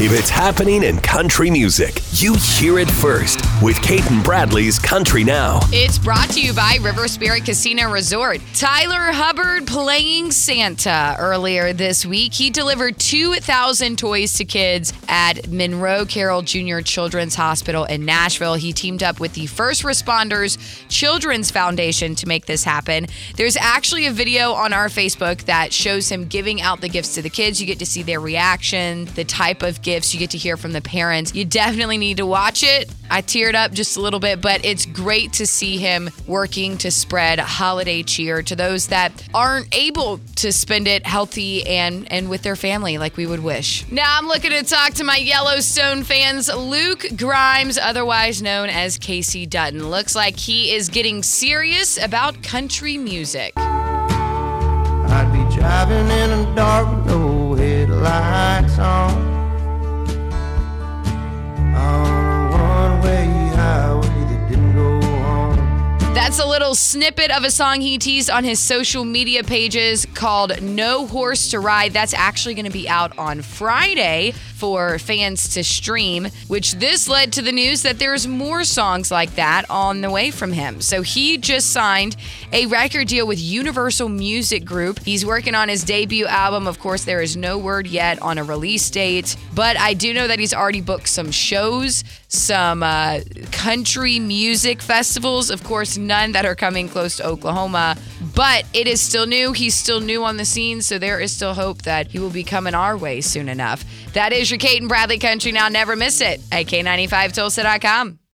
if it's happening in country music, you hear it first with Cait and Bradley's Country Now. It's brought to you by River Spirit Casino Resort. Tyler Hubbard playing Santa earlier this week. He delivered 2,000 toys to kids at Monroe Carroll Jr. Children's Hospital in Nashville. He teamed up with the First Responders Children's Foundation to make this happen. There's actually a video on our Facebook that shows him giving out the gifts to the kids. You get to see their reaction, the type of gifts you get to hear from the parents. You definitely need to watch it. I teared up just a little bit, but it's great to see him working to spread holiday cheer to those that aren't able to spend it healthy and and with their family like we would wish. Now I'm looking to talk to my Yellowstone fans. Luke Grimes, otherwise known as Kayce Dutton, looks like he is getting serious about country music. I'd be driving in dark with no headlights. On That's a little snippet of a song he teased on his social media pages called No Horse to Ride. That's actually going to be out on Friday for fans to stream, which this led to the news that there's more songs like that on the way from him. So he just signed a record deal with Universal Music Group. He's working on his debut album. Of course, there is no word yet on a release date, but I do know that he's already booked some shows, some uh, country music festivals. Of course, none that are coming close to Oklahoma, but it is still new. He's still new on the scene, so there is still hope that he will be coming our way soon enough. That is your Cait and Bradley Country Now. Never miss it at K95Tulsa.com.